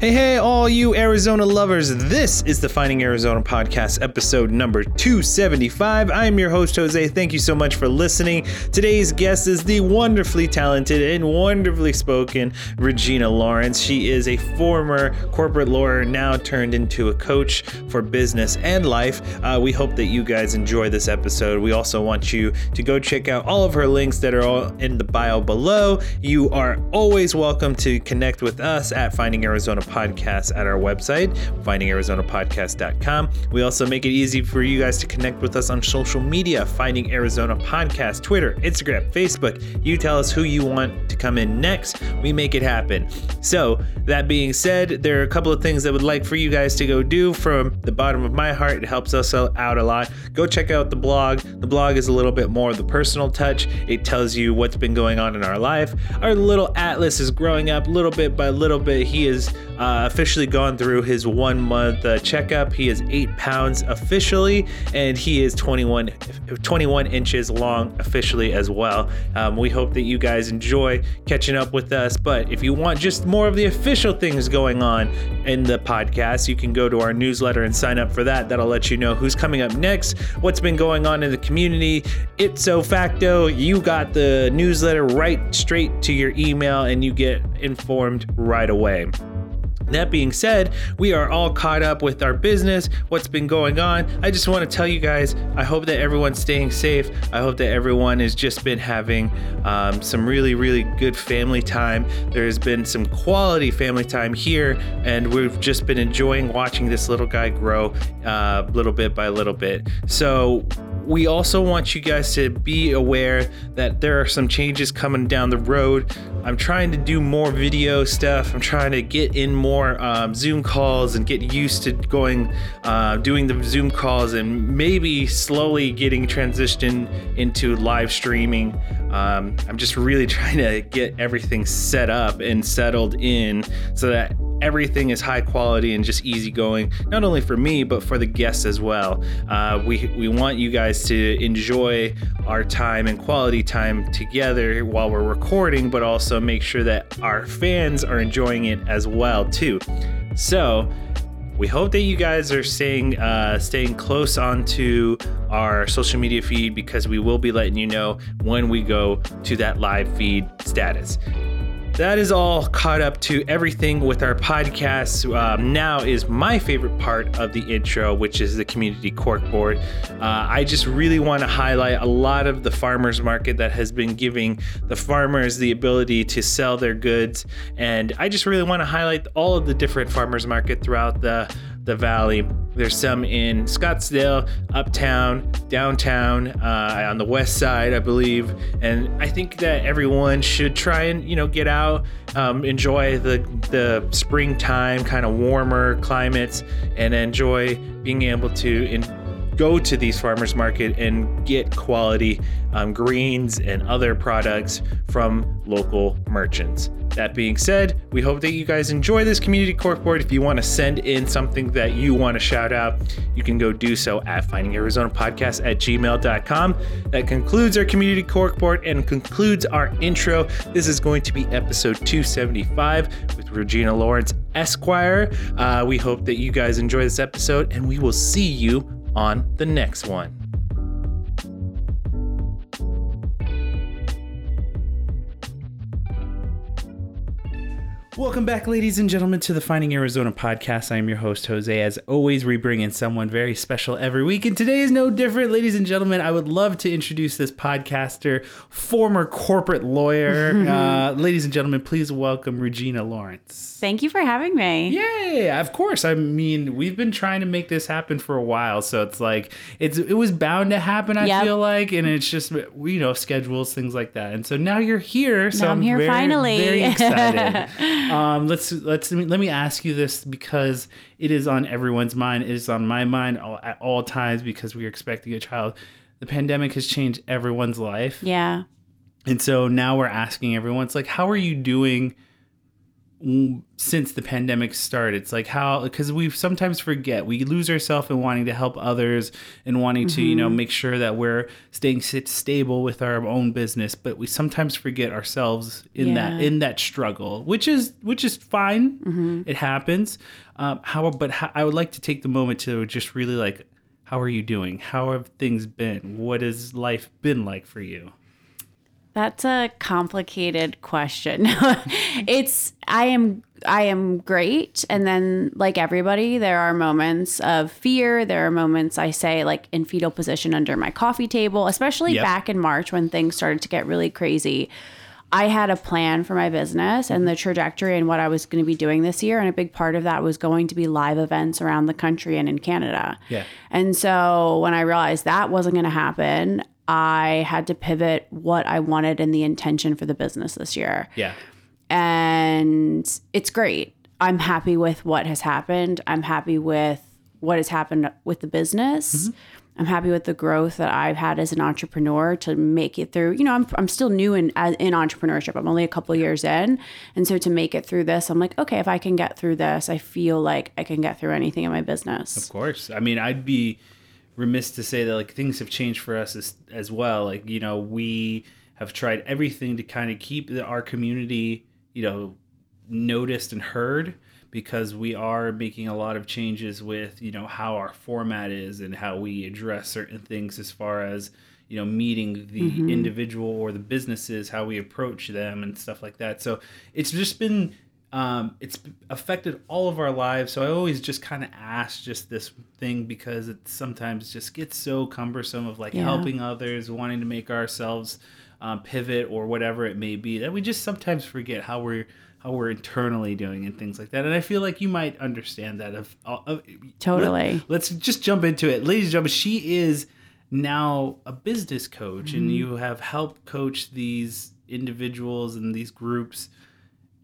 Hey, hey, all you Arizona lovers. This is the Finding Arizona podcast, episode number 275. I'm your host, Jose. Thank you so much for listening. Today's guest is the wonderfully talented and wonderfully spoken Regina Lawrence. She is a former corporate lawyer, now turned into a coach for business and life. Uh, we hope that you guys enjoy this episode. We also want you to go check out all of her links that are all in the bio below. You are always welcome to connect with us at Finding Arizona Podcast at our website, findingarizonapodcast.com. We also make it easy for you guys to connect with us on social media, Finding Arizona Podcast, Twitter, Instagram, Facebook. You tell us who you want to come in next. We make it happen. So, that being said, there are a couple of things I would like for you guys to go do from the bottom of my heart. It helps us out a lot. Go check out the blog. The blog is a little bit more of the personal touch. It tells you what's been going on in our life. Our little Atlas is growing up little bit by little bit. He is uh, officially gone through his one month uh, checkup. He is eight pounds officially, and he is 21, 21 inches long officially as well. Um, we hope that you guys enjoy catching up with us. But if you want just more of the official things going on in the podcast, you can go to our newsletter and sign up for that. That'll let you know who's coming up next, what's been going on in the community. Ipso facto, you got the newsletter right straight to your email, and you get informed right away. That being said, we are all caught up with our business, what's been going on. I just want to tell you guys, I hope that everyone's staying safe. I hope that everyone has just been having um, some really, really good family time. There's been some quality family time here, and we've just been enjoying watching this little guy grow uh, little bit by little bit. So, we also want you guys to be aware that there are some changes coming down the road. I'm trying to do more video stuff. I'm trying to get in more um, Zoom calls and get used to going, uh, doing the Zoom calls, and maybe slowly getting transitioned into live streaming. Um, I'm just really trying to get everything set up and settled in so that everything is high quality and just easygoing, not only for me but for the guests as well. Uh, we we want you guys to enjoy our time and quality time together while we're recording, but also make sure that our fans are enjoying it as well too. So. We hope that you guys are staying uh, staying close onto our social media feed because we will be letting you know when we go to that live feed status that is all caught up to everything with our podcast. Um, now is my favorite part of the intro, which is the community corkboard. Uh, I just really want to highlight a lot of the farmers market that has been giving the farmers the ability to sell their goods, and I just really want to highlight all of the different farmers market throughout the the valley. There's some in Scottsdale, uptown, downtown, uh, on the west side, I believe. And I think that everyone should try and you know get out, um, enjoy the the springtime kind of warmer climates, and enjoy being able to. In- go to these farmers market and get quality um, greens and other products from local merchants. That being said, we hope that you guys enjoy this community corkboard. If you want to send in something that you want to shout out, you can go do so at findingarizonapodcast at gmail.com. That concludes our community corkboard and concludes our intro. This is going to be episode 275 with Regina Lawrence Esquire. Uh, we hope that you guys enjoy this episode and we will see you on the next one. Welcome back, ladies and gentlemen, to the Finding Arizona podcast. I am your host, Jose. As always, we bring in someone very special every week, and today is no different. Ladies and gentlemen, I would love to introduce this podcaster, former corporate lawyer. uh, ladies and gentlemen, please welcome Regina Lawrence. Thank you for having me. Yay! Of course. I mean, we've been trying to make this happen for a while, so it's like it's it was bound to happen. I yep. feel like, and it's just you know schedules, things like that. And so now you're here, so now I'm, I'm here very, finally. Very excited. Um, let's let's let me ask you this because it is on everyone's mind. It is on my mind all, at all times because we are expecting a child. The pandemic has changed everyone's life. Yeah. And so now we're asking everyone, it's like, how are you doing since the pandemic started. It's like how because we sometimes forget we lose ourselves in wanting to help others and wanting to you know Mm-hmm. make sure that we're staying sit stable with our own business, but we sometimes forget ourselves in that in that struggle, which is which is fine. It happens. Um, how but how, I would like to take the moment to just really like. How are you doing? How have things been? What has life been like for you? That's a complicated question. it's I am I am great and then like everybody there are moments of fear, there are moments I say like in fetal position under my coffee table, especially Yep. back in March when things started to get really crazy. I had a plan for my business and the trajectory and what I was going to be doing this year. And a big part of that was going to be live events around the country and in Canada. Yeah. And so when I realized that wasn't going to happen, I had to pivot what I wanted and the intention for the business this year. Yeah. And it's great. I'm happy with what has happened. I'm happy with what has happened with the business. Mm-hmm. I'm happy with the growth that I've had as an entrepreneur to make it through. You know, I'm, I'm still new in in entrepreneurship. I'm only a couple years in, and so to make it through this, I'm like, okay, if I can get through this, I feel like I can get through anything in my business. Of course. I mean, I'd be remiss to say that like things have changed for us as, as well. Like, you know, we have tried everything to kind of keep the, our community, you know, noticed and heard because we are making a lot of changes with, you know, how our format is and how we address certain things as far as, you know, meeting the mm-hmm. individual or the businesses, how we approach them and stuff like that. So it's just been um, it's affected all of our lives. So I always just kind of ask just this thing because it sometimes just gets so cumbersome of like Yeah. helping others, wanting to make ourselves um, pivot or whatever it may be that we just sometimes forget how we're how we're internally doing and things like that. And I feel like you might understand that. Of, of Totally. Let, us just jump into it, ladies and gentlemen. She is now a business coach, and you have helped coach these individuals and these groups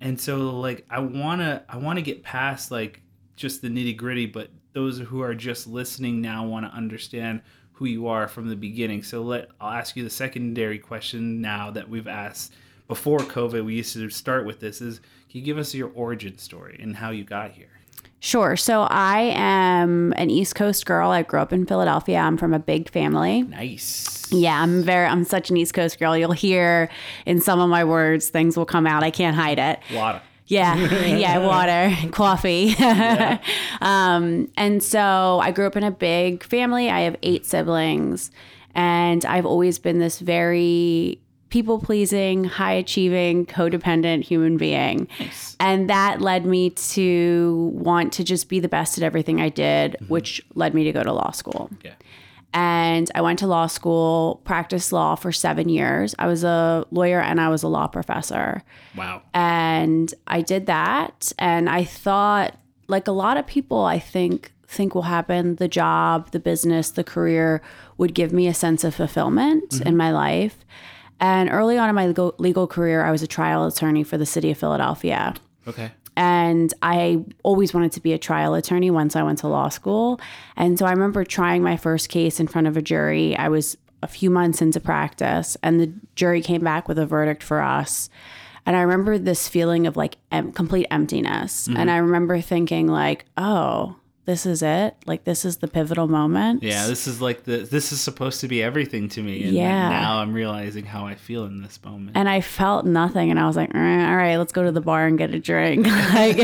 and so like i want to i want to get past like just the nitty gritty but those who are just listening now want to understand who you are from the beginning. So let i'll ask you the secondary question now that we've asked before covid we used to start with this is can you give us your origin story and how you got here Sure. So I am an East Coast girl. I grew up in Philadelphia. I'm from a big family. nice Yeah, I'm very I'm such an East Coast girl. You'll hear in some of my words things will come out. I can't hide it. water Yeah, yeah, water, coffee. um, and so I grew up in a big family. I have eight siblings, and I've always been this very people pleasing, high achieving, codependent human being. And that led me to want to just be the best at everything I did, mm-hmm. which led me to go to law school. yeah And I went to law school, practiced law for seven years. I was a lawyer and I was a law professor. wow And I did that. And I thought, like a lot of people, I think, think will happen the job, the business, the career would give me a sense of fulfillment mm-hmm. in my life. And early on in my legal, legal career, I was a trial attorney for the city of Philadelphia. okay And I always wanted to be a trial attorney once I went to law school. And so I remember trying my first case in front of a jury. I was a few months into practice, and the jury came back with a verdict for us. And I remember this feeling of like em- complete emptiness. Mm-hmm. And I remember thinking, like, oh, this is it. Like, this is the pivotal moment. yeah this is like the this is supposed to be everything to me and Yeah. now i'm realizing how i feel in this moment and I felt nothing, and I was like, "Eh, "All right, let's go to the bar and get a drink." like,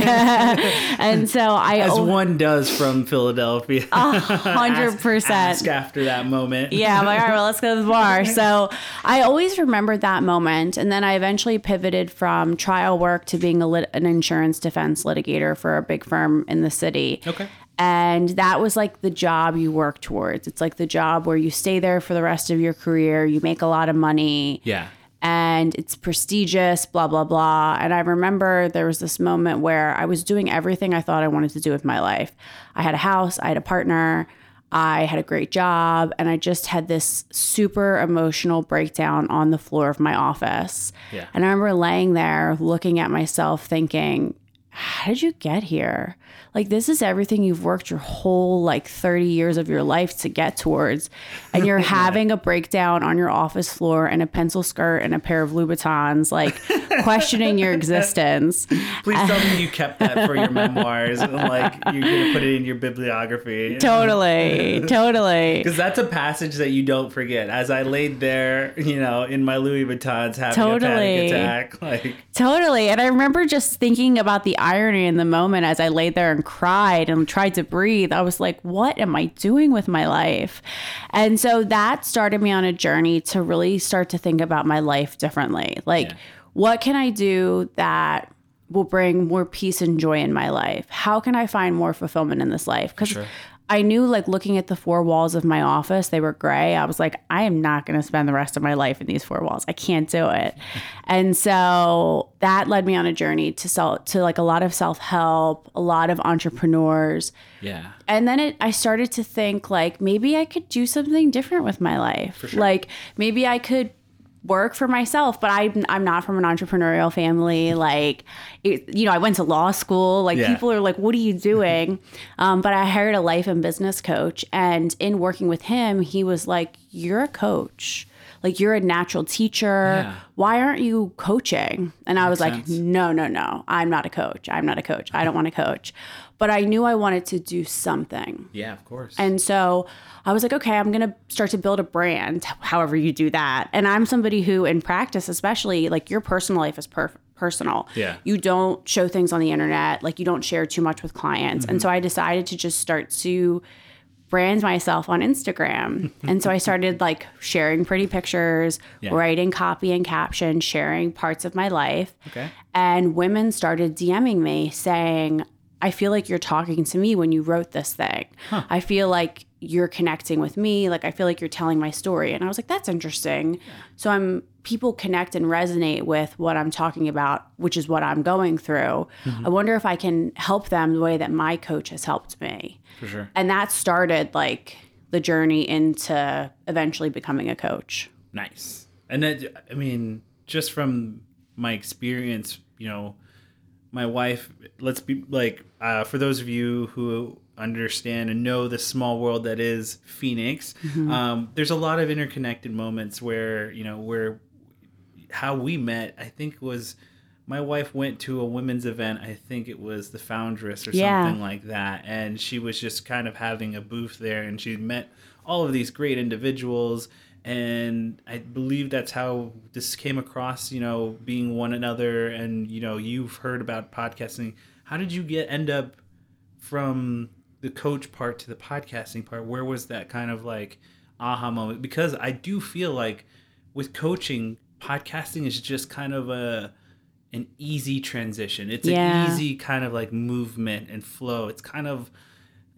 and so I as al- one does from Philadelphia. hundred percent. Ask after that moment. yeah, I'm like, all right, well, let's go to the bar. So I always remembered that moment. And then I eventually pivoted from trial work to being a lit- an insurance defense litigator for a big firm in the city. Okay. And that was like the job you work towards. It's like the job where you stay there for the rest of your career, you make a lot of money Yeah. and it's prestigious, blah, blah, blah. And I remember there was this moment where I was doing everything I thought I wanted to do with my life. I had a house, I had a partner, I had a great job, and I just had this super emotional breakdown on the floor of my office. Yeah. And I remember laying there looking at myself thinking, how did you get here? Like this is everything you've worked your whole like 30 years of your life to get towards. And you're having a breakdown on your office floor and a pencil skirt and a pair of Louboutins, like questioning your existence. Please tell me you kept that for your memoirs and like you're gonna put it in your bibliography. Totally. totally. Because that's a passage that you don't forget. As I laid there, you know, in my Louis Vuittons having Totally. a panic attack. Like Totally. And I remember just thinking about the irony in the moment as I laid there and cried and tried to breathe. I was like, what am I doing with my life? And so that started me on a journey to really start to think about my life differently. Like, Yeah. what can I do that will bring more peace and joy in my life? How can I find more fulfillment in this life? Because I knew, like, looking at the four walls of my office, they were gray. I was like, I am not going to spend the rest of my life in these four walls. I can't do it. and so that led me on a journey to sell to like a lot of self help, a lot of entrepreneurs. Yeah. And then it, I started to think like maybe I could do something different with my life. Like maybe I could work for myself, but I'm I'm not from an entrepreneurial family. Like, it, you know, I went to law school. Like Yeah. people are like, "What are you doing?" um, but I hired a life and business coach, and in working with him, he was like, "You're a coach." Like you're a natural teacher. Yeah. Why aren't you coaching? And I was like, sense. no, no, no. I'm not a coach. I'm not a coach. I don't want to coach. But I knew I wanted to do something. Yeah, of course. And so I was like, okay, I'm going to start to build a brand, however you do that. And I'm somebody who, in practice, especially, like your personal life is per- personal. Yeah. You don't show things on the internet, like you don't share too much with clients. And mm-hmm. so I decided to just start to brand myself on Instagram. and so I started like sharing pretty pictures, Yeah. writing copy and caption, sharing parts of my life. okay. And women started DMing me saying, I feel like you're talking to me when you wrote this thing. I feel like you're connecting with me. Like, I feel like you're telling my story. And I was like, that's interesting. So I'm, people connect and resonate with what I'm talking about, which is what I'm going through. I wonder if I can help them the way that my coach has helped me. For sure. And that started like the journey into eventually becoming a coach. Nice. And that, I mean, just from my experience, you know, my wife, let's be like, uh, for those of you who understand and know the small world that is Phoenix, um, there's a lot of interconnected moments where, you know, where how we met, I think was my wife went to a women's event. I think it was the Foundress or Yeah. something like that. And she was just kind of having a booth there and she met all of these great individuals. And I believe that's how this came across, you know, being one another. And, you know, you've heard about podcasting. How did you get end up from the coach part to the podcasting part? Where was that kind of like aha moment? Because I do feel like with coaching, podcasting is just kind of a an easy transition. It's Yeah. an easy kind of like movement and flow. It's kind of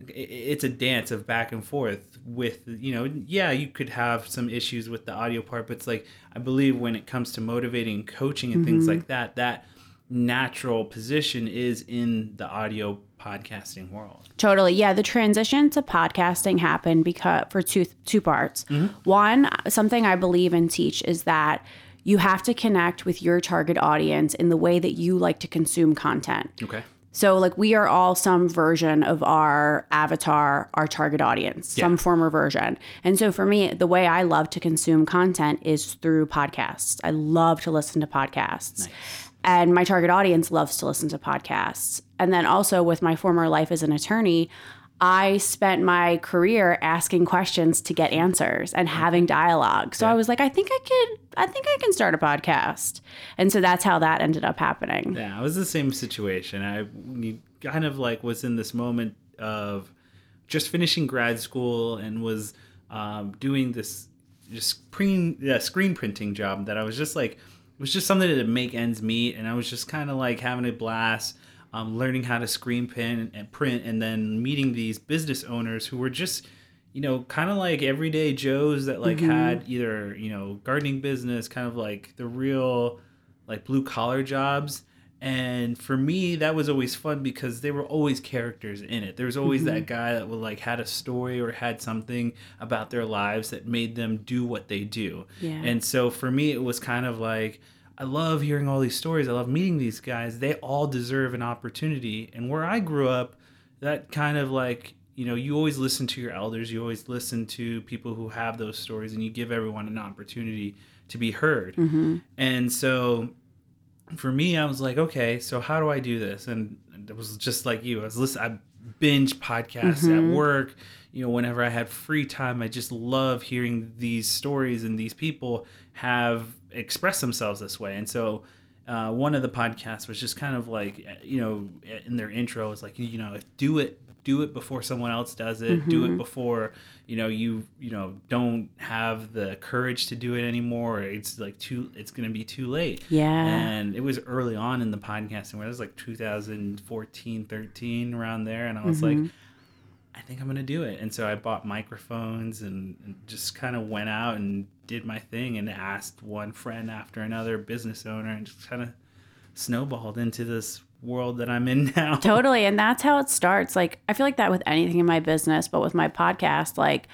it's a dance of back and forth with you know yeah you could have some issues with the audio part but it's like i believe when it comes to motivating coaching and things mm-hmm. like that that natural position is in the audio podcasting world Totally. Yeah, the transition to podcasting happened because for two two parts. Mm-hmm. One, something I believe and teach is that you have to connect with your target audience in the way that you like to consume content. okay So like we are all some version of our avatar, our target audience, some former version. And so for me, the way I love to consume content is through podcasts. I love to listen to podcasts. And my target audience loves to listen to podcasts. And then also with my former life as an attorney, I spent my career asking questions to get answers and having dialogue. So I was like, I think I could I think I can start a podcast. And so that's how that ended up happening. Yeah, it was the same situation. I kind of like was in this moment of just finishing grad school and was um, doing this just yeah, screen printing job that I was just like was just something to make ends meet, and I was just kind of like having a blast. Um, learning how to screen print and print, and then meeting these business owners who were just, you know, kind of like everyday Joes that like had either you know gardening business, kind of like the real like blue collar jobs. And for me, that was always fun because there were always characters in it. There was always that guy that would like had a story or had something about their lives that made them do what they do. Yeah. And so for me, it was kind of like, I love hearing all these stories. I love meeting these guys. They all deserve an opportunity. And where I grew up, that kind of like, you know, you always listen to your elders, you always listen to people who have those stories, and you give everyone an opportunity to be heard. Mm-hmm. And so for me, I was like, okay, so how do I do this? And it was just like you. I was listening, I binge podcasts Mm-hmm. at work. You know, whenever I had free time, I just love hearing these stories and these people have expressed themselves this way. And so, uh, one of the podcasts was just kind of like, you know, in their intro, it's like, you know, do it, do it before someone else does it. Do Mm-hmm. it before, you know, you, you know, don't have the courage to do it anymore. It's like too, it's going to be too late. Yeah. And it was early on in the podcasting where it was like 2014, 13 around there. And I was Mm-hmm. like, I think I'm going to do it. And so I bought microphones and, and just kind of went out and did my thing and asked one friend after another business owner and just kind of snowballed into this world that I'm in now. Totally. And that's how it starts. Like, I feel like that with anything in my business, but with my podcast, like,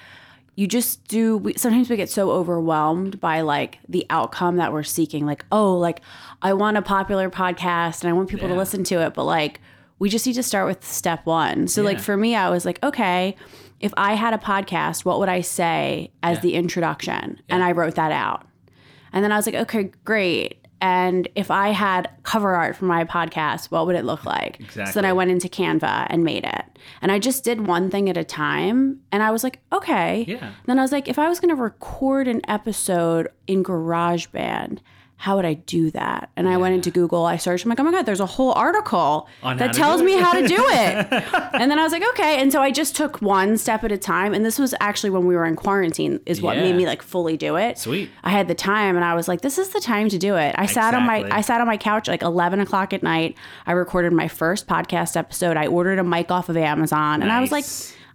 you just do, we, sometimes we get so overwhelmed by like the outcome that we're seeking. Like, oh, like, I want a popular podcast and I want people to listen to it. But like, we just need to start with step one. So, like, for me, I was like, okay, if I had a podcast, what would I say as the introduction? And I wrote that out. And then I was like, okay, great. And if I had cover art for my podcast, what would it look like? So then I went into Canva and made it. And I just did one thing at a time. And I was like, okay. Yeah. Then I was like, if I was going to record an episode in GarageBand, how would I do that? And I went into Google, I searched, I'm like, oh my God, there's a whole article On that tells me how to do it. and then I was like, okay. And so I just took one step at a time. And this was actually when we were in quarantine, is what Yeah. made me like fully do it. Sweet. I had the time and I was like, this is the time to do it. I sat on my I sat on my couch like eleven o'clock at night. I recorded my first podcast episode. I ordered a mic off of Amazon and I was like,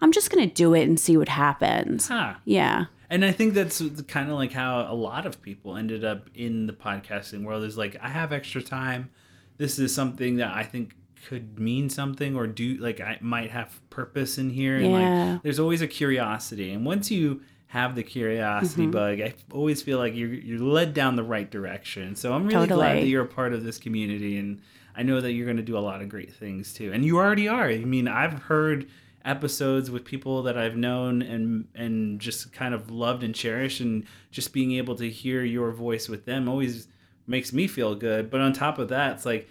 I'm just gonna do it and see what happens. Huh. Yeah. And I think that's kind of like how a lot of people ended up in the podcasting world is like, I have extra time. This is something that I think could mean something or do like I might have purpose in here. And Yeah. like there's always a curiosity. And once you have the curiosity Mm-hmm. bug, I always feel like you're you're led down the right direction. So I'm really glad that you're a part of this community and I know that you're gonna do a lot of great things too. And you already are. I mean, I've heard episodes with people that I've known and and just kind of loved and cherished and just being able to hear your voice with them always makes me feel good. But on top of that, it's like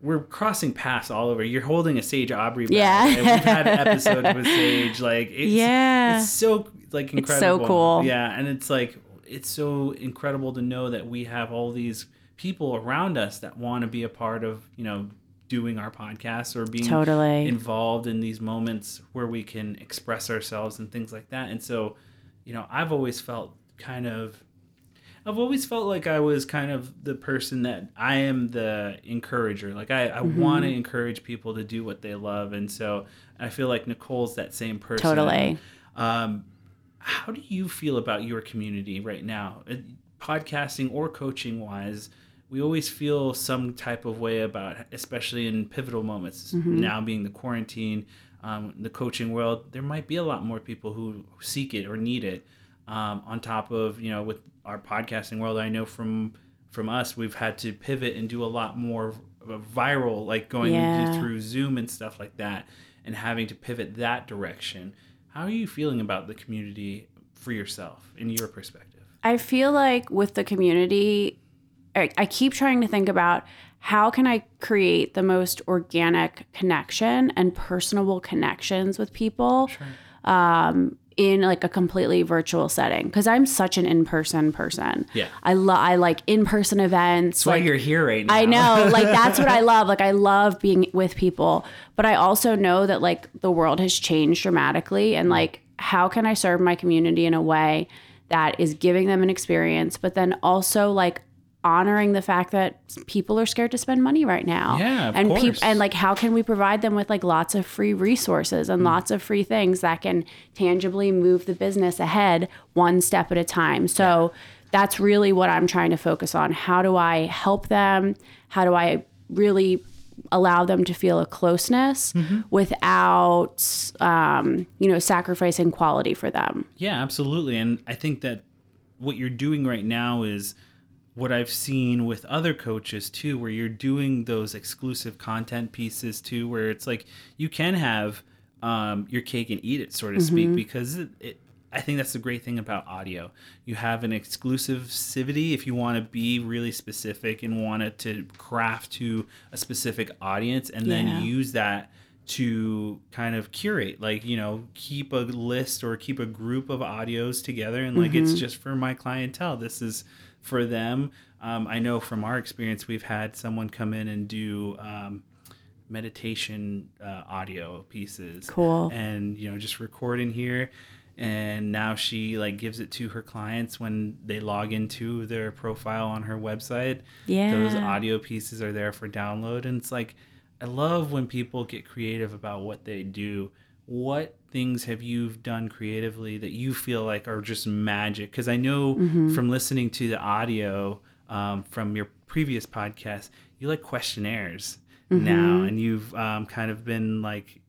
we're crossing paths all over. You're holding a Sage Aubrey bag, Yeah. and we've had episodes with Sage. Like it's, Yeah. it's so like incredible. It's so cool. Yeah, and it's like it's so incredible to know that we have all these people around us that want to be a part of you know doing our podcast or being Totally. involved in these moments where we can express ourselves and things like that. And so, you know, I've always felt kind of I've always felt like I was kind of the person that I am the encourager. Like I, I Mm-hmm. want to encourage people to do what they love. And so I feel like Nicole's that same person. Totally. Um, how do you feel about your community right now? Uh, Podcasting or coaching wise, we always feel some type of way about, especially in pivotal moments. Mm-hmm. Now being the quarantine, um, the coaching world, there might be a lot more people who seek it or need it. Um, on top of you know, with our podcasting world, I know from from us, we've had to pivot and do a lot more viral, like going Yeah. through Zoom and stuff like that, and having to pivot that direction. How are you feeling about the community for yourself in your perspective? I feel like with the community, I, I keep trying to think about how can I create the most organic connection and personable connections with people um, in like a completely virtual setting because I'm such an in-person person. Yeah. I love I like in-person events. That's why you're here right now. I know, like that's what I love. Like I love being with people, but I also know that like the world has changed dramatically and like how can I serve my community in a way that is giving them an experience but then also like honoring the fact that people are scared to spend money right now. Yeah, of and peop- course. and like how can we provide them with like lots of free resources Mm. and lots of free things that can tangibly move the business ahead one step at a time. So that's really what I'm trying to focus on. How do I help them? How do I really allow them to feel a closeness Mm-hmm. without um, you know sacrificing quality for them? Yeah, absolutely. And I think that what you're doing right now is what I've seen with other coaches too, where you're doing those exclusive content pieces too, where it's like you can have um, your cake and eat it, so to speak, Mm-hmm. because it, it, I think that's the great thing about audio. You have an exclusivity if you want to be really specific and want it to craft to a specific audience, and then Yeah. use that to kind of curate like you know keep a list or keep a group of audios together and like Mm-hmm. it's just for my clientele this is for them. Um, i know from our experience we've had someone come in and do um, meditation uh, audio pieces. Cool. and you know just record in here. And now she like gives it to her clients when they log into their profile on her website. Yeah. those audio pieces are there for download. And it's like i love when people get creative about what they do. What things have you done creatively that you feel like are just magic because i know from listening to the audio um, from your previous podcast you like questionnaires now and you've um, kind of been like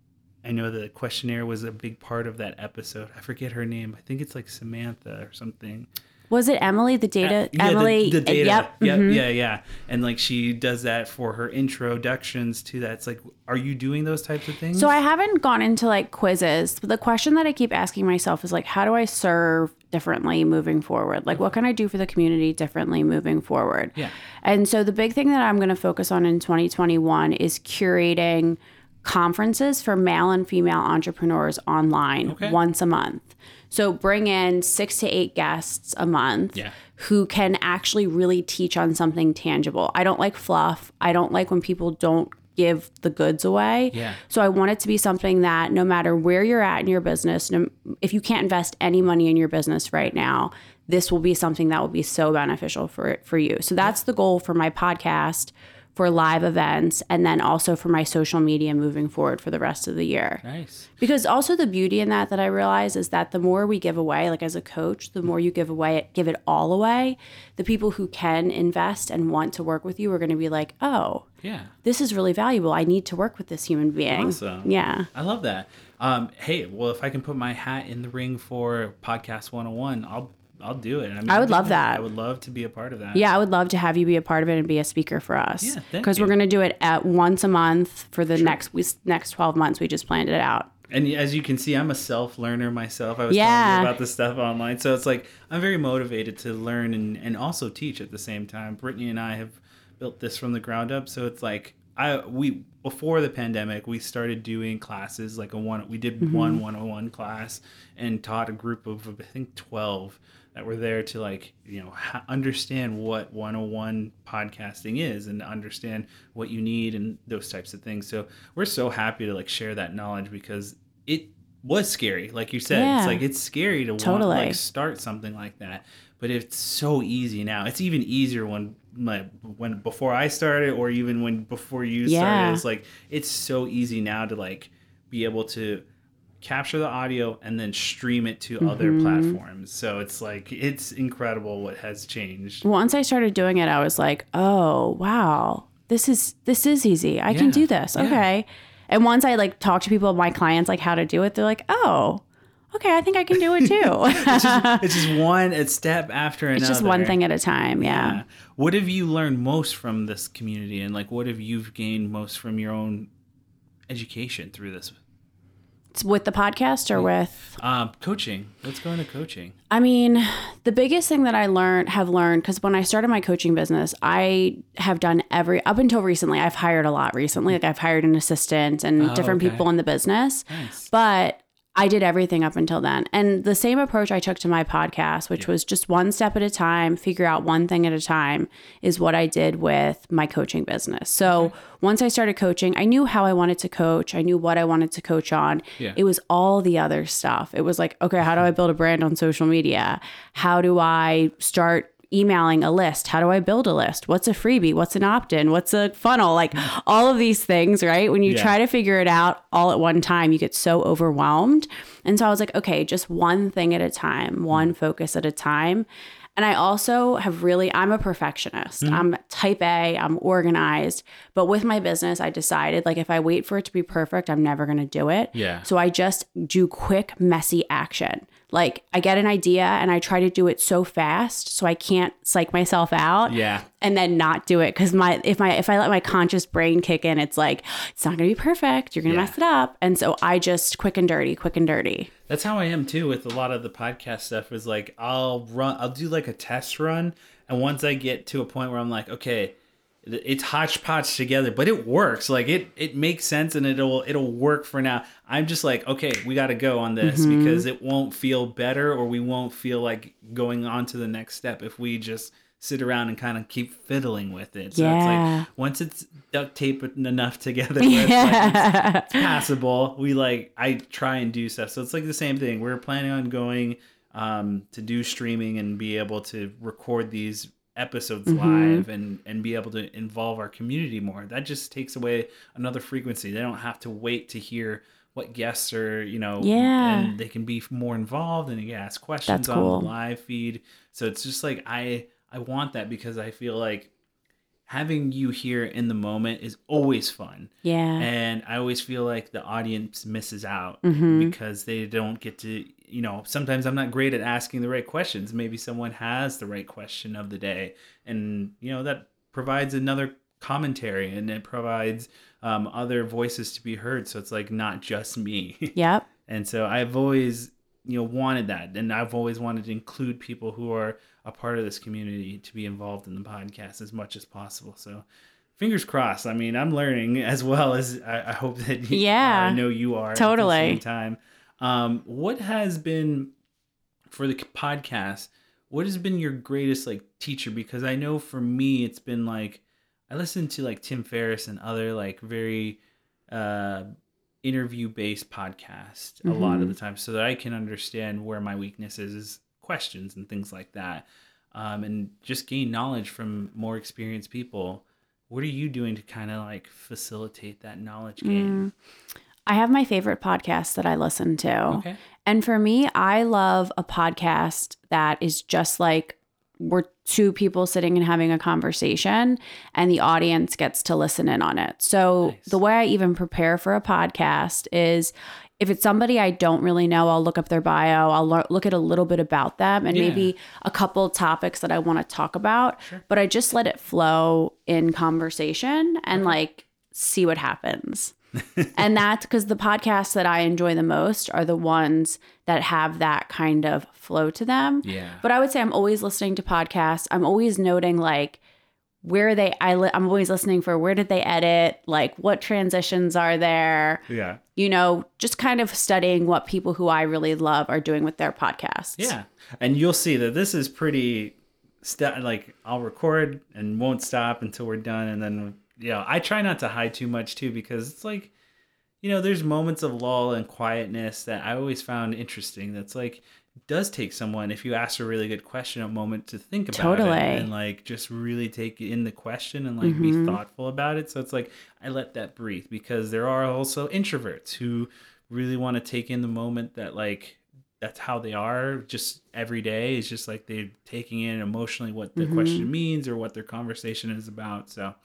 I know the questionnaire was a big part of that episode. I forget her name. I think it's like Samantha or something. Was it Emily, the data? Yeah, Emily, the, data. yep. Yep, mhm. yeah, yeah. And like she does that for her introductions to that. It's like, are you doing those types of things? So I haven't gone into like quizzes. But the question that I keep asking myself is like, how do I serve differently moving forward? Like, what can I do for the community differently moving forward? Yeah. And so the big thing that I'm going to focus on in 2021 is curating conferences for male and female entrepreneurs online Okay. once a month. So bring in six to eight guests a month Yeah. who can actually really teach on something tangible. I don't like fluff. I don't like when people don't give the goods away. Yeah. So I want it to be something that no matter where you're at in your business, no, if you can't invest any money in your business right now, this will be something that will be so beneficial for for you. So that's the goal for my podcast, for live events, and then also for my social media moving forward for the rest of the year. nice. Because also the beauty in that that I realize is that the more we give away, like as a coach, the more you give away, give it all away. The people who can invest and want to work with you are going to be like, oh, Yeah. this is really valuable. I need to work with this human being. Awesome. Yeah. I love that. Um, hey, well, if I can put my hat in the ring for Podcast 101, I'll I'll do it. I, mean, I would love that. I would love to be a part of that. Yeah, I would love to have you be a part of it and be a speaker for us. Yeah, thank Because we're going to do it at once a month for the next we, next 12 months. We just planned it out. And as you can see, I'm a self learner myself. I was Yeah. telling you about this stuff online. So it's like I'm very motivated to learn and, and also teach at the same time. Brittany and I have built this from the ground up. So it's like I we before the pandemic we started doing classes like a one we did mm-hmm. one 101 class and taught a group of I think 12 that were there to like you know ha- understand what 101 podcasting is and understand what you need and those types of things so we're so happy to like share that knowledge because it was scary like you said Yeah. it's like it's scary to want Totally. like start something like that but it's so easy now it's even easier when my when before i started or even when before you Yeah. started it's like it's so easy now to like be able to capture the audio and then stream it to other Mm-hmm. platforms so it's like it's incredible what has changed Once I started doing it, I was like, oh, wow, this is this is easy. I can do this. Yeah. Okay. And once I like talk to people, my clients, like how to do it, they're like, oh, okay, I think I can do it too. it's just one a step after another it's just one thing at a time. Yeah. Yeah. What have you learned most from this community, and like what have you gained most from your own education through this? With the podcast or with Um, coaching. Let's go into coaching. I mean, the biggest thing that I learned have learned because when I started my coaching business, I have done every up until recently. I've hired a lot recently. Like I've hired an assistant and different okay. people in the business. Nice. But I did everything up until then. And the same approach I took to my podcast, which was just one step at a time, figure out one thing at a time, is what I did with my coaching business. So once I started coaching, I knew how I wanted to coach, I knew what I wanted to coach on. Yeah. It was all the other stuff. It was like, okay, how do I build a brand on social media? How do I start emailing a list? How do I build a list? What's a freebie? What's an opt in? What's a funnel? Like all of these things, right? When you Yeah. try to figure it out all at one time, you get so overwhelmed. And so I was like, okay, just one thing at a time, one focus at a time. And I also have really, I'm a perfectionist. Mm-hmm. I'm type A, I'm organized. But with my business, I decided like if I wait for it to be perfect, I'm never going to do it. Yeah. So I just do quick, messy action. like I get an idea and I try to do it so fast so I can't psych myself out Yeah. and then not do it because my if my if I let my conscious brain kick in, it's like it's not gonna be perfect. You're gonna Yeah. mess it up, and so I just quick and dirty, quick and dirty. That's how I am too with a lot of the podcast stuff is like I'll run I'll do like a test run and once I get to a point where I'm like, okay, it's hodgepodge together, but it works. Like it it makes sense and it'll it'll work for now. I'm just like, okay, we got to go on this mm-hmm. because it won't feel better or we won't feel like going on to the next step if we just sit around and kind of keep fiddling with it. So it's Yeah. like once it's duct taped enough together where it's like it's, it's passable. We like I try and do stuff. So it's like the same thing. We're planning on going um, to do streaming and be able to record these episodes live and and be able to involve our community more. That just takes away another frequency. They don't have to wait to hear what guests are, you know, Yeah. and they can be more involved and they can ask questions That's on cool. the live feed. So it's just like I I want that because I feel like having you here in the moment is always fun. Yeah. And I always feel like the audience misses out Mm-hmm. because they don't get to, you know, sometimes I'm not great at asking the right questions. Maybe someone has the right question of the day. And, you know, that provides another commentary and it provides um, other voices to be heard. So it's like not just me. Yep. And so I've always, you know, wanted that. And I've always wanted to include people who are a part of this community to be involved in the podcast as much as possible. So fingers crossed. I mean, I'm learning as well as I, I hope that you, Yeah. I know you are. Totally. At the same time. Um, what has been for the podcast? What has been your greatest like teacher? Because I know for me, it's been like I listen to like Tim Ferriss and other like very uh interview based podcast a lot of the time so that I can understand where my weaknesses is questions and things like that. Um, and just gain knowledge from more experienced people. What are you doing to kind of like facilitate that knowledge gain? I have my favorite podcast that I listen to. Okay. And for me, I love a podcast that is just like we're two people sitting and having a conversation and the audience gets to listen in on it. So Nice. the way I even prepare for a podcast is if it's somebody I don't really know, I'll look up their bio, I'll lo- look at a little bit about them and Yeah. maybe a couple topics that I want to talk about, but I just let it flow in conversation and like see what happens and that's because the podcasts that I enjoy the most are the ones that have that kind of flow to them. Yeah. But I would say I'm always listening to podcasts. I'm always noting like where are they I li- I'm always listening for where did they edit? Like what transitions are there? Yeah. You know, just kind of studying what people who I really love are doing with their podcasts. Yeah. And you'll see that this is pretty st- like I'll record and won't stop until we're done and then you know, I try not to hide too much too because it's like you know, there's moments of lull and quietness that I always found interesting. That's like does take someone if you ask a really good question a moment to think about Totally. it and like just really take in the question and like be mm-hmm. thoughtful about it. So it's like I let that breathe because there are also introverts who really want to take in the moment that like that's how they are just every day is just like they're taking in emotionally what the mm-hmm. question means or what their conversation is about so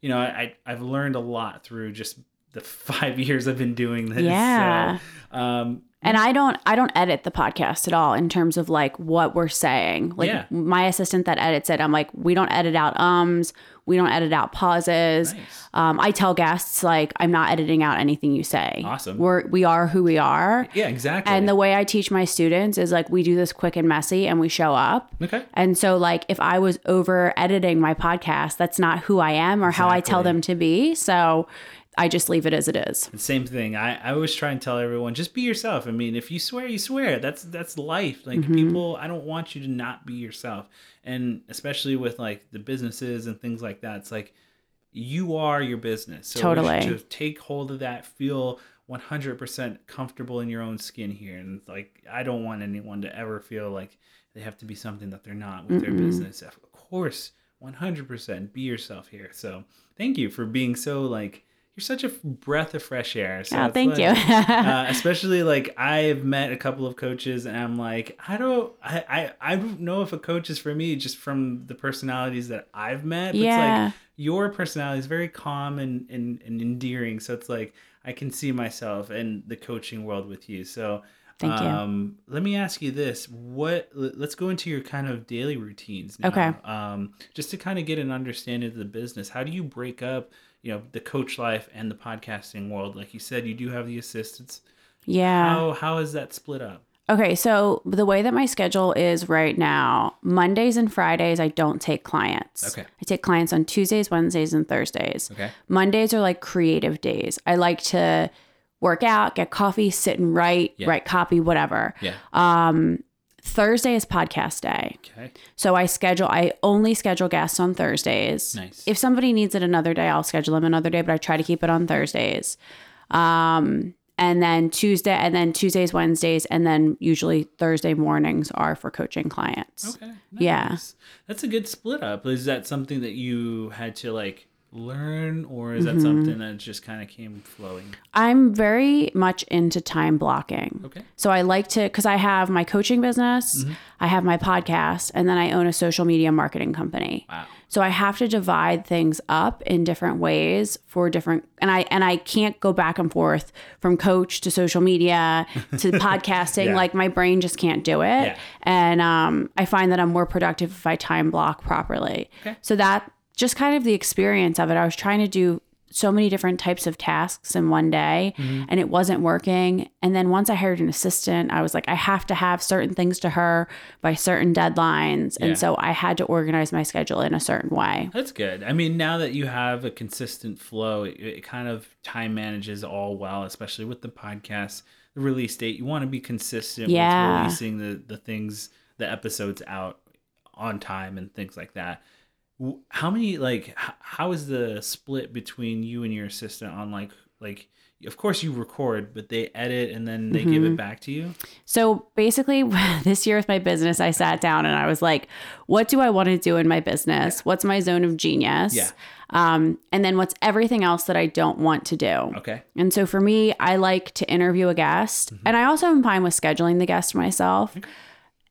you know I, i've learned a lot through just the five years i've been doing this Yeah. so, um And I don't I don't edit the podcast at all in terms of like what we're saying. Like Yeah. my assistant that edits it, I'm like, we don't edit out ums, we don't edit out pauses. Nice. Um, I tell guests like I'm not editing out anything you say. Awesome. We're we are who we are. yeah exactly And the way I teach my students is like we do this quick and messy and we show up. okay And so like if I was over editing my podcast, that's not who I am or how I tell them to be. So I just leave it as it is. The same thing. I, I always try and tell everyone, just be yourself. I mean, if you swear, you swear. That's that's life. Like mm-hmm. people, I don't want you to not be yourself. And especially with like the businesses and things like that, it's like you are your business. So Totally. To take hold of that, feel 100% comfortable in your own skin here. And like I don't want anyone to ever feel like they have to be something that they're not with their business. Of course, 100% be yourself here. So thank you for being so like you're such a breath of fresh air. So Oh, thank like- you. uh, especially like I've met a couple of coaches and I'm like, I don't, I, I, I don't know if a coach is for me just from the personalities that I've met. But It's Yeah. like your personality is very calm and, and, and endearing. So it's like, I can see myself in the coaching world with you. So Thank you. Um, let me ask you this: What? l- Let's go into your kind of daily routines. Now. Okay. Um, just to kind of get an understanding of the business. How do you break up, you know, the coach life and the podcasting world? Like you said, you do have the assistants. Yeah. How how is that split up? Okay, so the way that my schedule is right now, Mondays and Fridays, I don't take clients. Okay. I take clients on Tuesdays, Wednesdays, and Thursdays. Okay. Mondays are like creative days. I like to work out, get coffee, sit and write, Yeah. write copy, whatever. Yeah. Um, Thursday is podcast day. Okay. So I schedule, I only schedule guests on Thursdays. Nice. If somebody needs it another day, I'll schedule them another day, but I try to keep it on Thursdays. Um, and then Tuesday, and then Tuesdays, Wednesdays, and then usually Thursday mornings are for coaching clients. Okay. Yeah. That's a good split up. Is that something that you had to like learn, or is Mm-hmm. that something that just kind of came flowing? I'm very much into time blocking. Okay. So I like to, because I have my coaching business, I have my podcast, and then I own a social media marketing company. Wow. So I have to divide things up in different ways for different and I and I can't go back and forth from coach to social media to podcasting Yeah. like my brain just can't do it. Yeah. And um, I find that I'm more productive if I time block properly. Okay. So that just kind of the experience of it. I was trying to do so many different types of tasks in one day Mm-hmm. and it wasn't working. And then once I hired an assistant, I was like, I have to have certain things to her by certain deadlines. Yeah. And so I had to organize my schedule in a certain way. That's good. I mean, now that you have a consistent flow, it, it kind of time manages all well, especially with the podcast, the release date. You want to be consistent Yeah. with releasing the, the things, the episodes out on time and things like that. How many, like, how is the split between you and your assistant on, like, like, of course you record, but they edit and then they Mm-hmm. give it back to you? So basically, this year with my business, I sat down and I was like, what do I want to do in my business? What's my zone of genius? Yeah. Um, and then what's everything else that I don't want to do? Okay. And so for me, I like to interview a guest, Mm-hmm. and I also am fine with scheduling the guest myself.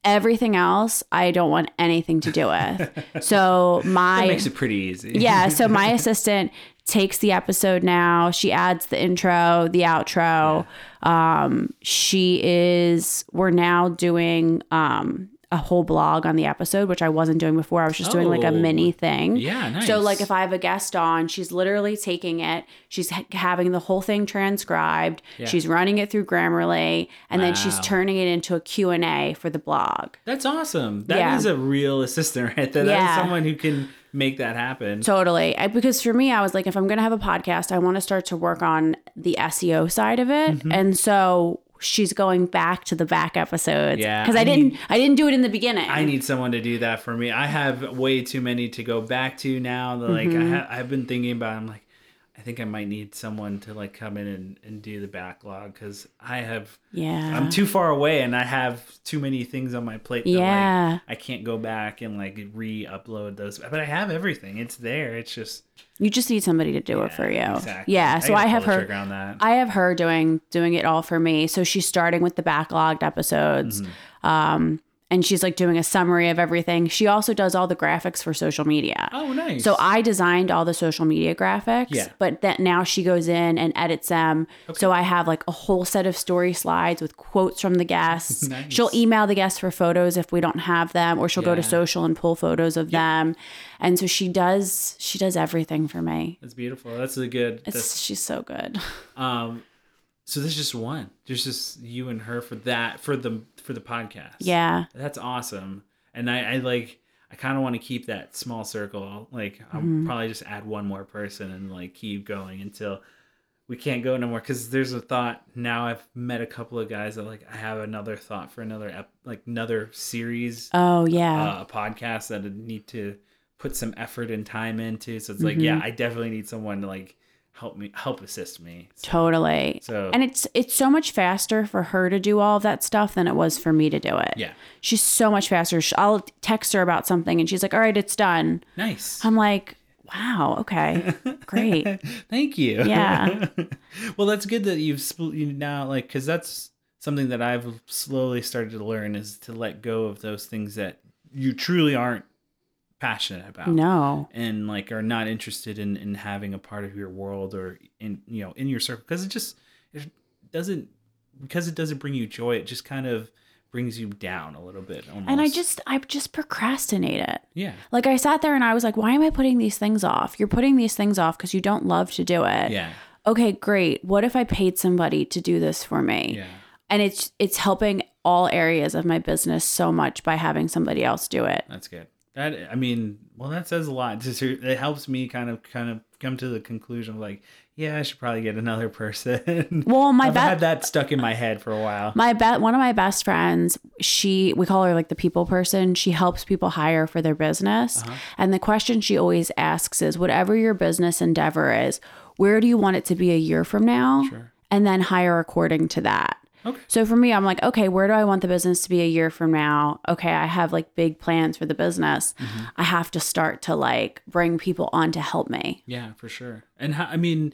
Everything else, I don't want anything to do with. so That my makes it pretty easy. yeah, so my assistant takes the episode now. She adds the intro, the outro. Um, she is we're now doing um a whole blog on the episode, which I wasn't doing before. I was just doing like a Oh. mini thing. Yeah, nice. So like if I have a guest on, she's literally taking it, she's ha- having the whole thing transcribed, Yeah. she's running it through Grammarly, and then she's turning it into a Q&A for the blog. That's awesome. That is Yeah. a real assistant right there. That is Yeah. someone who can make that happen. Totally. I, because for me, I was like, if I'm going to have a podcast, I want to start to work on the SEO side of it. Mm-hmm. And so she's going back to the back episodes. Yeah, Because I, I didn't, need- I didn't do it in the beginning. I need someone to do that for me. I have way too many to go back to now. Like Mm-hmm. I ha- I've been thinking about. I'm like, I think I might need someone to like come in and, and do the backlog because I have. yeah. I'm too far away and I have too many things on my plate. That, Yeah. Like, I can't go back and like re-upload those. But I have everything. It's there. It's just. you just need somebody to do it for you. Exactly. Yeah. So gotta I, have her. I have her doing doing it all for me. So she's starting with the backlogged episodes. Mm-hmm. Um, and she's like doing a summary of everything. She also does all the graphics for social media. oh, nice. So I designed all the social media graphics, Yeah. but that now she goes in and edits them. So I have like a whole set of story slides with quotes from the guests. Nice. She'll email the guests for photos if we don't have them, or she'll go to social and pull photos of them. And so she does she does everything for me. That's beautiful. That's a good. It's That's, she's so good. um, so there's just one. There's just you and her for that for the for the podcast. Yeah. That's awesome. And I, I like I kind of want to keep that small circle. Like I'll Mm-hmm. probably just add one more person and like keep going until we can't go no more. Because there's a thought now. I've met a couple of guys that like I have another thought for another ep- like another series, Oh yeah. uh, a podcast that I need to put some effort and time into. So it's like yeah, I definitely need someone to like help me help assist me. So, totally. so And it's it's so much faster for her to do all of that stuff than it was for me to do it. yeah, She's so much faster. I'll text her about something and she's like, "All right, it's done." nice. I'm like, "Wow, okay, great." Thank you. Yeah. well, that's good that you've split you now, like, because that's something that I've slowly started to learn is to let go of those things that you truly aren't passionate about. No. And like are not interested in in having a part of your world or in you know in your circle because it just it doesn't because it doesn't bring you joy, it just kind of brings you down a little bit. Almost. And I just I just procrastinate it. yeah Like I sat there and I was like, why am I putting these things off? You're putting these things off because you don't love to do it. yeah Okay, great. What if I paid somebody to do this for me? yeah And it's it's helping all areas of my business so much by having somebody else do it. that's good. That I mean, well, that says a lot. Just it helps me kind of kind of come to the conclusion of like, yeah, I should probably get another person. Well, my I've bet had that stuck in my head for a while. my bet one of my best friends she we call her like the people person she helps people hire for their business Uh-huh. and the question she always asks is whatever your business endeavor is where do you want it to be a year from now Sure. and then hire according to that Okay. so for me i'm like okay where do i want the business to be a year from now okay i have like big plans for the business Mm-hmm. i have to start to like bring people on to help me Yeah, for sure. And how, I mean,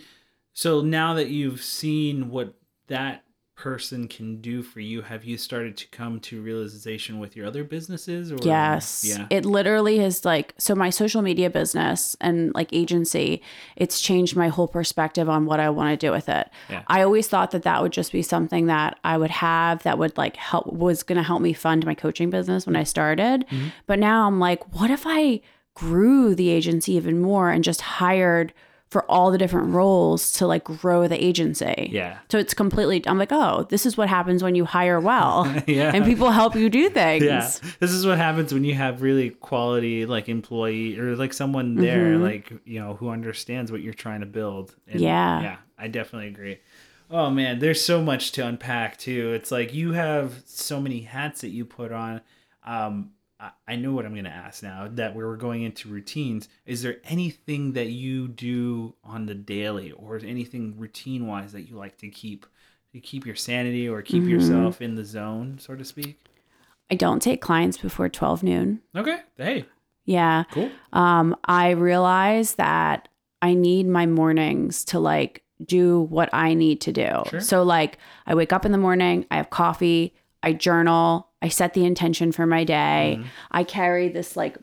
so now that you've seen what that person can do for you, have you started to come to realization with your other businesses? Or Yes. yeah, It literally has like so my social media business and like agency, it's changed my whole perspective on what I want to do with it. Yeah. I always thought that that would just be something that I would have that would like help was going to help me fund my coaching business when I started. Mm-hmm. But now I'm like, what if I grew the agency even more and just hired for all the different roles to like grow the agency? yeah, So it's completely I'm like, "Oh, this is what happens when you hire well." Yeah. And people help you do things. yeah. This is what happens when you have really quality like employee or like someone there, Mm-hmm. like you know, who understands what you're trying to build. And Yeah. yeah, I definitely agree. Oh man, there's so much to unpack too. It's like you have so many hats that you put on. Um, I- I know what I'm going to ask now that we're going into routines. Is there anything that you do on the daily or anything routine wise that you like to keep to keep your sanity or keep Mm-hmm. yourself in the zone, so to speak? I don't take clients before 12 noon. Okay. Hey, Yeah. cool. Um, I realize that I need my mornings to like do what I need to do. Sure. So, like, I wake up in the morning, I have coffee, I journal, I set the intention for my day. Mm-hmm. I carry this like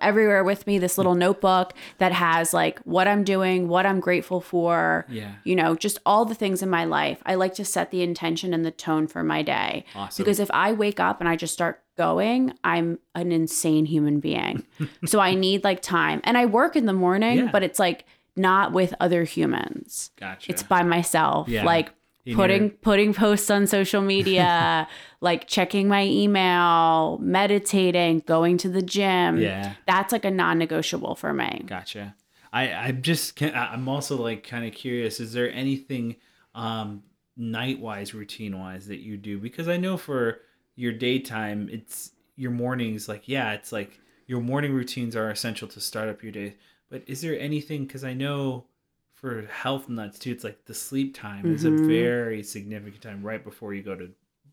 everywhere with me, this little notebook that has like what I'm doing, what I'm grateful for. Yeah. You know, just all the things in my life. I like to set the intention and the tone for my day. Awesome. Because if I wake up and I just start going, I'm an insane human being. so I need like time. And I work in the morning, Yeah. but it's like not with other humans. Gotcha. It's by myself. Yeah. Like In putting your- putting posts on social media, like checking my email, meditating, going to the gym. Yeah. That's like a non-negotiable for me. Gotcha. I I'm just I'm also like kind of curious. Is there anything um night wise, routine wise that you do? Because I know for your daytime, it's your mornings. Like yeah, it's like your morning routines are essential to start up your day. But is there anything? Because I know for health nuts too, it's like the sleep time is a Mhm. very significant time right before you go to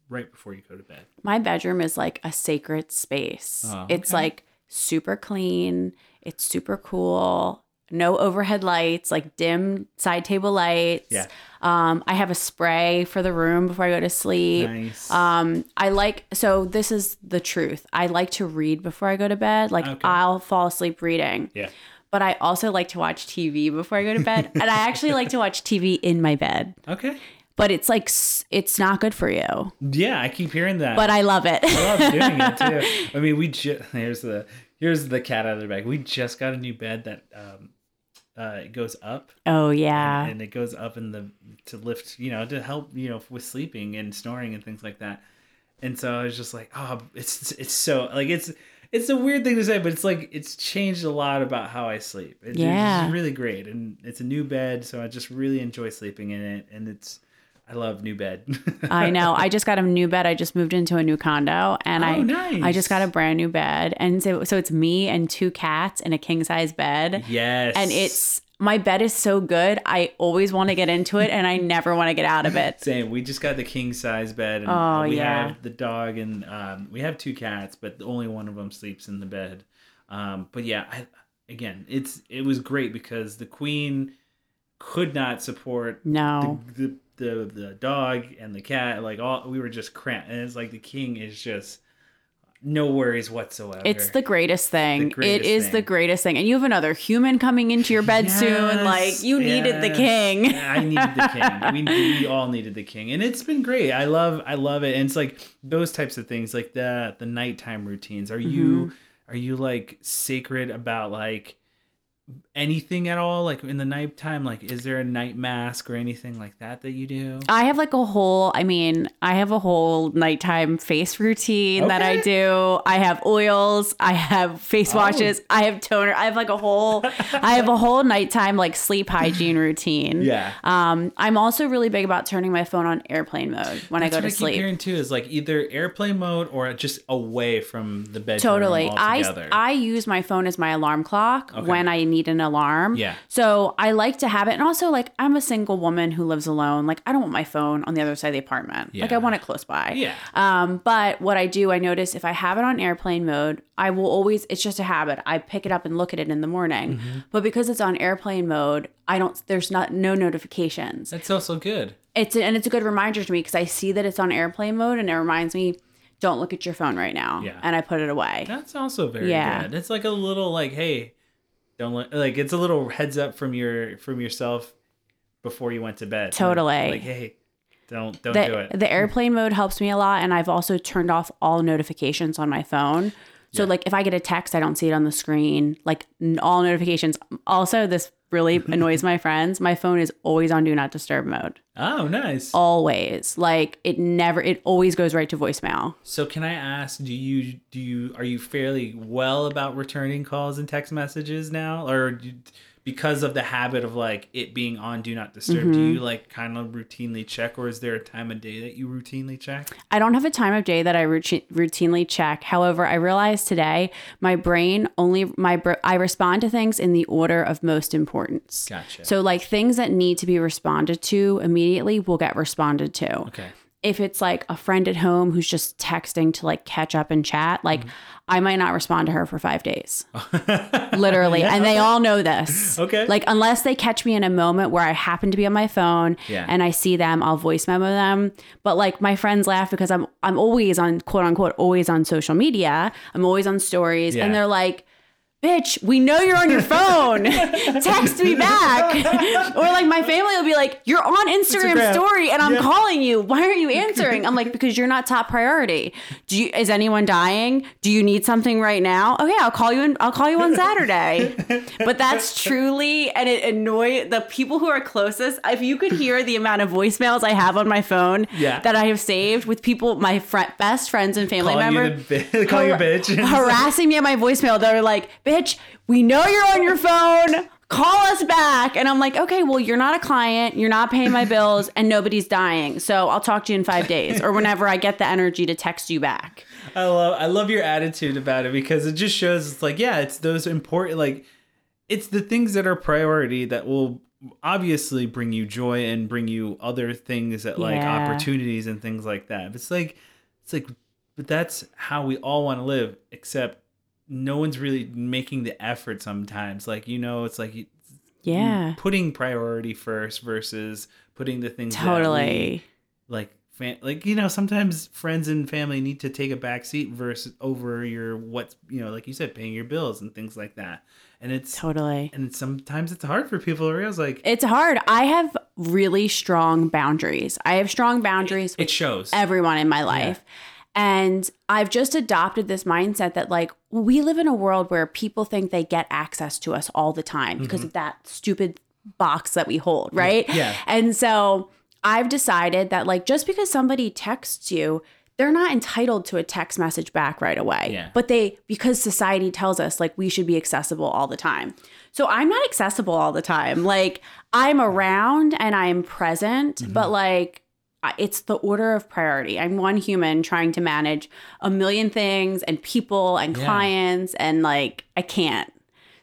right before you go to bed. My bedroom is like a sacred space. Oh, It's like super clean. It's super cool. No overhead lights, like dim side table lights. Yeah. Um, I have a spray for the room before I go to sleep. Nice. Um, I like so this is the truth. I like to read before I go to bed. Like Okay. I'll fall asleep reading. yeah. But I also like to watch TV before I go to bed. and I actually like to watch TV in my bed. Okay. But it's like it's not good for you. Yeah, I keep hearing that. But I love it. I love doing it too. I mean, we just here's the here's the cat out of the bag. We just got a new bed that um uh it goes up oh yeah. and it goes up in the to lift you know to help you know with sleeping and snoring and things like that. And so I was just like, oh, it's it's so like it's it's a weird thing to say, but it's like it's changed a lot about how I sleep. It's, Yeah. it's really great, and it's a new bed, so I just really enjoy sleeping in it, and it's I love new bed. I know. I just got a new bed. I just moved into a new condo and Oh, I nice. I just got a brand new bed. And so so it's me and two cats in a king size bed. yes, And it's my bed is so good. I always want to get into it and I never want to get out of it. Same. We just got the king size bed, and Oh, we yeah. have the dog, and um, we have two cats, but only one of them sleeps in the bed. Um, but yeah, I, again, it's it was great because the queen could not support No. the, the the the dog and the cat. Like all, we were just cramped, and it's like the king is just no worries whatsoever. It's the greatest thing. greatest it is thing. the greatest thing. And you have another human coming into your bed soon. Like you needed the king. I needed the king. We, we all needed the king, and it's been great. I love I love it. And it's like those types of things, like the the nighttime routines. Are you Mm-hmm. are you like sacred about like anything at all? Like in the nighttime, like is there a night mask or anything like that that you do? I have like a whole, I mean, I have a whole nighttime face routine that I do. I have oils, I have face Oh. washes, I have toner. I have like a whole, I have a whole nighttime like sleep hygiene routine. Yeah. Um, I'm also really big about turning my phone on airplane mode when I go to I keep sleep. hearing too is like either airplane mode or just away from the bed Totally. I. I use my phone as my alarm clock when I need an alarm. Yeah. So I like to have it, and also like I'm a single woman who lives alone. Like I don't want my phone on the other side of the apartment. Like I want it close by. Yeah. Um, but what I do, I notice if I have it on airplane mode, I will always. It's just a habit. I pick it up and look at it in the morning. Mm-hmm. But because it's on airplane mode, I don't. There's not no notifications. That's also good. It's and it's a good reminder to me because I see that it's on airplane mode, and it reminds me. Don't look at your phone right now. Yeah. And I put it away. That's also very Yeah. good. It's like a little like, hey, don't let, like it's a little heads up from your from yourself before you went to bed. Totally. Like, hey, don't don't do it. the airplane mode helps me a lot and i've also turned off all notifications on my phone so Yeah. like if i get a text i don't see it on the screen like all notifications also this really annoys my friends my phone is always on do not disturb mode. Oh, nice. always. Like it never it always goes right to voicemail. So can I ask, do you do you are you fairly well about returning calls and text messages now, or do, because of the habit of like it being on do not disturb, Mm-hmm. do you like kind of routinely check, or is there a time of day that you routinely check? I don't have a time of day that I routine, routinely check. However, I realized today my brain only my br- I respond to things in the order of most importance. Gotcha. So like things that need to be responded to immediately will get responded to. Okay. If it's like a friend at home who's just texting to like catch up and chat, like Mm-hmm. I might not respond to her for 5 days. Literally, and they all know this. Okay. Like unless they catch me in a moment where I happen to be on my phone Yeah. and I see them, I'll voice memo them. But like my friends laugh because I'm I'm always on quote unquote always on social media. I'm always on stories Yeah. and they're like Bitch, we know you're on your phone. Text me back. or like my family will be like, You're on Instagram, Instagram. story and I'm Yeah. calling you. Why aren't you answering? I'm like, because you're not top priority. Do you is anyone dying? Do you need something right now? Oh, okay, I'll call you in, I'll call you on Saturday. but that's truly and it annoy the people who are closest. If you could hear the amount of voicemails I have on my phone Yeah. that I have saved with people, my friend, best friends and family members you the bi- call you har- bitch. harassing me at my voicemail. They're like, "Bitch, we know you're on your phone. Call us back." And I'm like, "Okay, well, you're not a client. You're not paying my bills, and nobody's dying. So I'll talk to you in five days or whenever I get the energy to text you back." I love I love your attitude about it because it just shows it's like yeah, it's those important like it's the things that are priority that will obviously bring you joy and bring you other things that like Yeah. opportunities and things like that. It's like it's like but that's how we all want to live except no one's really making the effort sometimes. Like you know, it's like Yeah, putting priority first versus putting the things that we- totally. like fan, like you know sometimes friends and family need to take a back seat versus over your what's you know like you said paying your bills and things like that and it's Totally. and sometimes it's hard for people to realize like It's hard. I have really strong boundaries. I have strong boundaries with it shows everyone in my life. And I've just adopted this mindset that, like, we live in a world where people think they get access to us all the time because of that stupid box that we hold, right? Mm-hmm. Yeah. And so I've decided that, like, just because somebody texts you, they're not entitled to a text message back right away. Yeah. But they, because society tells us, like, we should be accessible all the time. So I'm not accessible all the time. Like, I'm around and I'm present, Mm-hmm. but like, it's the order of priority. I'm one human trying to manage a million things and people and Yeah. clients, and like, I can't.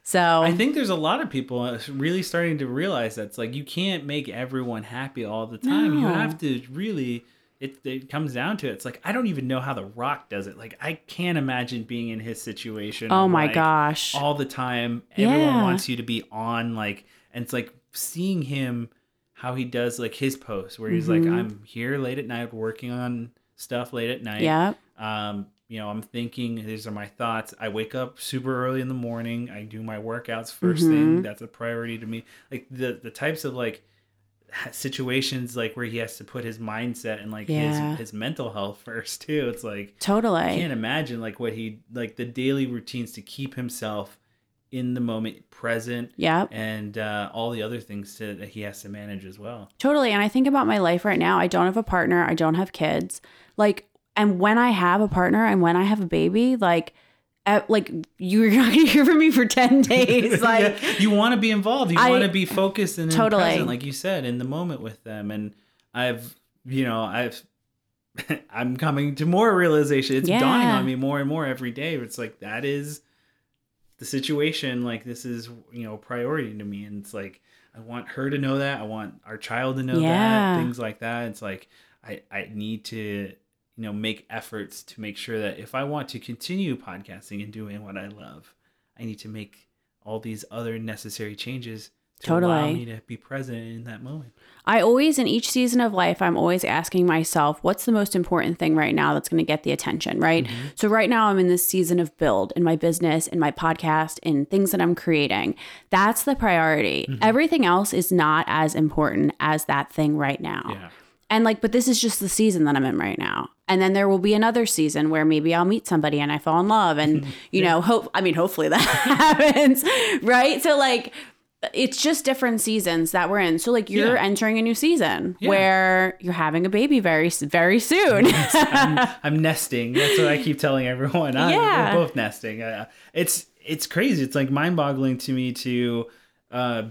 So, i think there's a lot of people uh, really starting to realize that's like you can't make everyone happy all the time you have to really it, it comes down to it. It's like I don't even know how The Rock does it. Like I can't imagine being in his situation. oh my like, gosh. all the time. Everyone Yeah. wants you to be on like and it's like seeing him how he does like his posts where he's Mm-hmm. like I'm here late at night working on stuff late at night. Yeah. Um you know, I'm thinking, these are my thoughts. I wake up super early in the morning. I do my workouts 1st Mm-hmm. thing. That's a priority to me. Like the the types of like situations like where he has to put his mindset and like Yeah. his his mental health first too. It's like Totally. I can't imagine like what he like the daily routines to keep himself in the moment present yeah and uh, all the other things to, that he has to manage as well. Totally. And I think about my life right now. I don't have a partner. I don't have kids. Like, and when I have a partner and when I have a baby, like, uh, like you're not gonna hear from me for ten days. Like, Yeah, you want to be involved. You want to be focused and Totally. present, like you said, in the moment with them. And I've, you know, I've, I'm coming to more realization. It's dawning on me more and more every day. It's like that is the situation. Like this is, you know, priority to me. And it's like I want her to know that. I want our child to know Yeah. that. Things like that. It's like I, I need to. You know, make efforts to make sure that if I want to continue podcasting and doing what I love, I need to make all these other necessary changes to allow Totally. me to be present in that moment. I always, in each season of life, I'm always asking myself, what's the most important thing right now that's going to get the attention, right? Mm-hmm. So, right now, I'm in this season of build in my business, in my podcast, in things that I'm creating. That's the priority. Mm-hmm. Everything else is not as important as that thing right now. Yeah. And like, but this is just the season that I'm in right now. And then there will be another season where maybe I'll meet somebody and I fall in love. And, you know, hope, I mean, hopefully that happens. Right. So, like, it's just different seasons that we're in. So, like, you're Yeah. entering a new season Yeah. where you're having a baby very, very soon. I'm, I'm nesting. That's what I keep telling everyone. I'm, Yeah. We're both nesting. Uh, it's it's crazy. It's like mind boggling to me to, uh,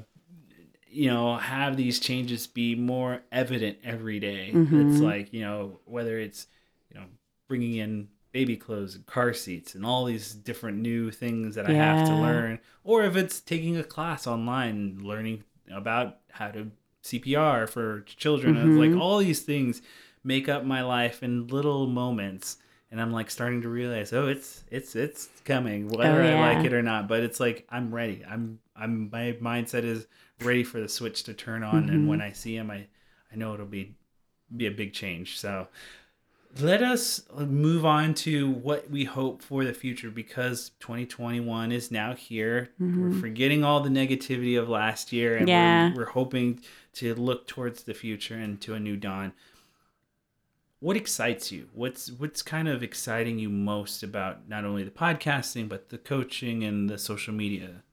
you know, have these changes be more evident every day. Mm-hmm. It's like you know whether it's you know bringing in baby clothes and car seats and all these different new things that I have to learn, or if it's taking a class online, learning about how to CPR for children. Mm-hmm. like all these things make up my life in little moments. And i'm like starting to realize oh it's it's it's coming whether Oh, i like it or not. But it's like i'm ready. I'm i'm my mindset is ready for the switch to turn on. And when i see him i i know it'll be be a big change. So let us move on to what we hope for the future because 2021 is now here. We're mm-hmm. forgetting all the negativity of last year and Yeah. we're, we're hoping to look towards the future and to a new dawn. What excites you? What's what's kind of exciting you most about not only the podcasting but the coaching and the social media?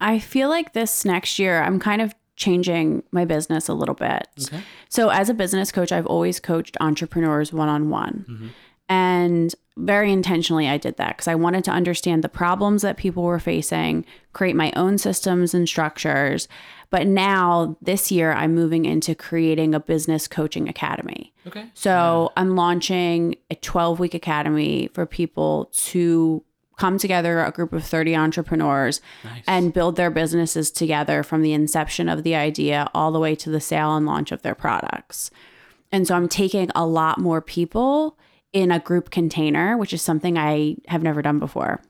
I feel like this next year, I'm kind of changing my business a little bit. Okay. So, as a business coach, I've always coached entrepreneurs one on one. And very intentionally, I did that because I wanted to understand the problems that people were facing, create my own systems and structures. But now, this year, I'm moving into creating a business coaching academy. Okay. So I'm launching a 12 week academy for people to come together, a group of 30 entrepreneurs, Nice. and build their businesses together from the inception of the idea all the way to the sale and launch of their products. And so I'm taking a lot more people in a group container, which is something I have never done before.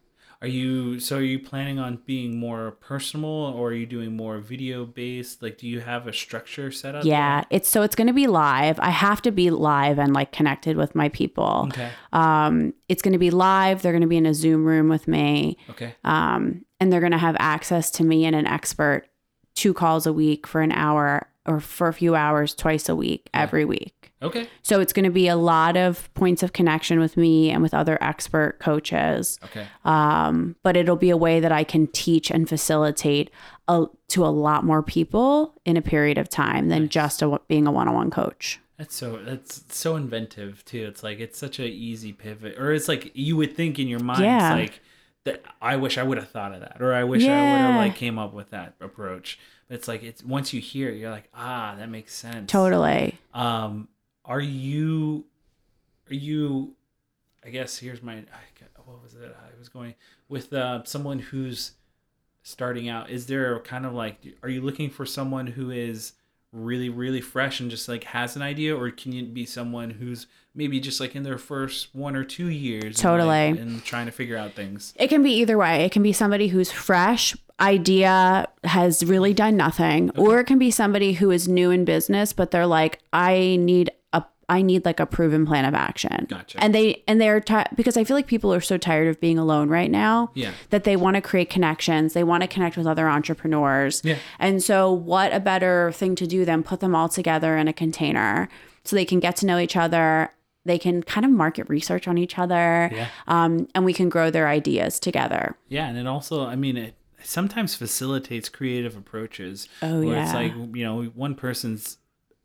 Are you so are you planning on being more personal or are you doing more video based? Like do you have a structure set up? Yeah, it's so it's going to be live. I have to be live and like connected with my people. Okay. Um, it's going to be live. They're going to be in a Zoom room with me. Okay. um, and they're going to have access to me and an expert two calls a week for an hour or for a few hours twice a week every week Okay. so it's going to be a lot of points of connection with me and with other expert coaches Okay. um, but it'll be a way that i can teach and facilitate a, to a lot more people in a period of time than just a, being a one-on-one coach That's so that's so inventive too. It's like it's such an easy pivot, or it's like you would think in your mind, Yeah. it's like that. I wish I would have thought of that, or I wish I would have like came up with that approach. But it's like it's once you hear it, you're like, ah, that makes sense. totally Um, are you, are you, I guess here's my, I got- what was it? I was going with uh, someone who's starting out. Is there kind of like, are you looking for someone who is really, really fresh and just like has an idea, or can you be someone who's maybe just like in their first one or two years, and, Totally. like, and trying to figure out things? It can be either way. It can be somebody who's fresh, idea has really done nothing, or it can be somebody who is new in business, but they're like, I need I need like a proven plan of action. Gotcha. And they and they're ti because I feel like people are so tired of being alone right now. Yeah. That they want to create connections. They want to connect with other entrepreneurs. Yeah. And so what a better thing to do than put them all together in a container so they can get to know each other. They can kind of market research on each other. Yeah. Um, and we can grow their ideas together. Yeah, and it also, I mean, it sometimes facilitates creative approaches. Oh, where it's like you know one person's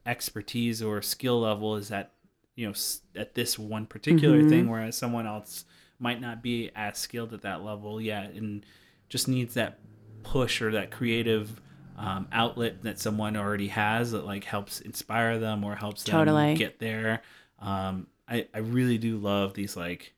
expertise or skill level is at you know at this one particular Mm-hmm. thing, whereas someone else might not be as skilled at that level yet, and just needs that push or that creative. Um, outlet that someone already has that like helps inspire them or helps them Totally. get there. Um, I, I really do love these like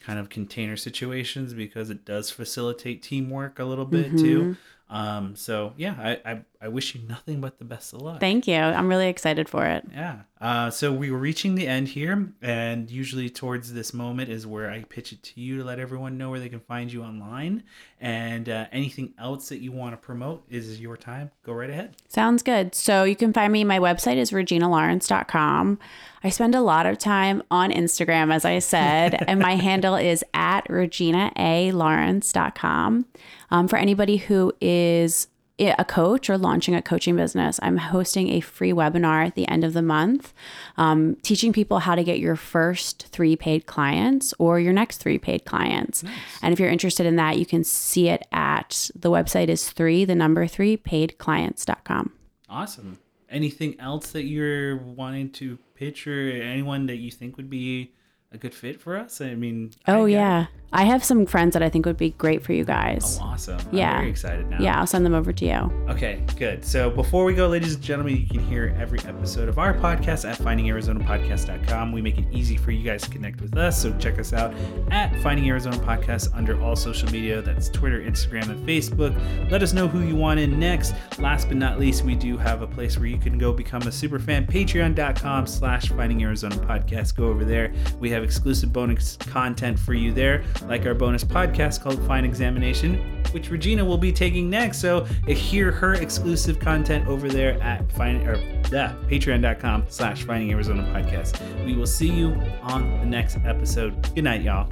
kind of container situations because it does facilitate teamwork a little bit too. Um, so yeah, I, I, I wish you nothing but the best of luck. Thank you. I'm really excited for it. yeah. Uh, so we were reaching the end here, and usually towards this moment is where I pitch it to you to let everyone know where they can find you online, and uh, anything else that you want to promote is your time. Go right ahead. Sounds good. So you can find me. My website is reginalawrence.com. I spend a lot of time on Instagram, as I said, and my handle is at reginaalawrence.com. Um, for anybody who is a coach or launching a coaching business, I'm hosting a free webinar at the end of the month, um, teaching people how to get your first three paid clients or your next three paid clients. And if you're interested in that, you can see it at the website is three, the number three, paidclients.com. Awesome. Anything else that you're wanting to pitch or anyone that you think would be a good fit for us? I mean, Oh I- yeah, I have some friends that I think would be great for you guys. Oh, Awesome. Yeah, I'm very excited now. Yeah, I'll send them over to you. Okay, good. So before we go, ladies and gentlemen, you can hear every episode of our podcast at findingarizonapodcast.com. We make it easy for you guys to connect with us. So check us out at Finding Arizona Podcast under all social media. That's Twitter, Instagram, and Facebook. Let us know who you want in next. Last but not least, we do have a place where you can go become a super fan. Patreon.com slash Finding Arizona Podcast. Go over there. We have exclusive bonus content for you there, like our bonus podcast called Fine Examination, which Regina will be taking next. So hear her exclusive content over there at find or yeah, patreon.com slash finding Arizona podcast. We will see you on the next episode. Good night, y'all.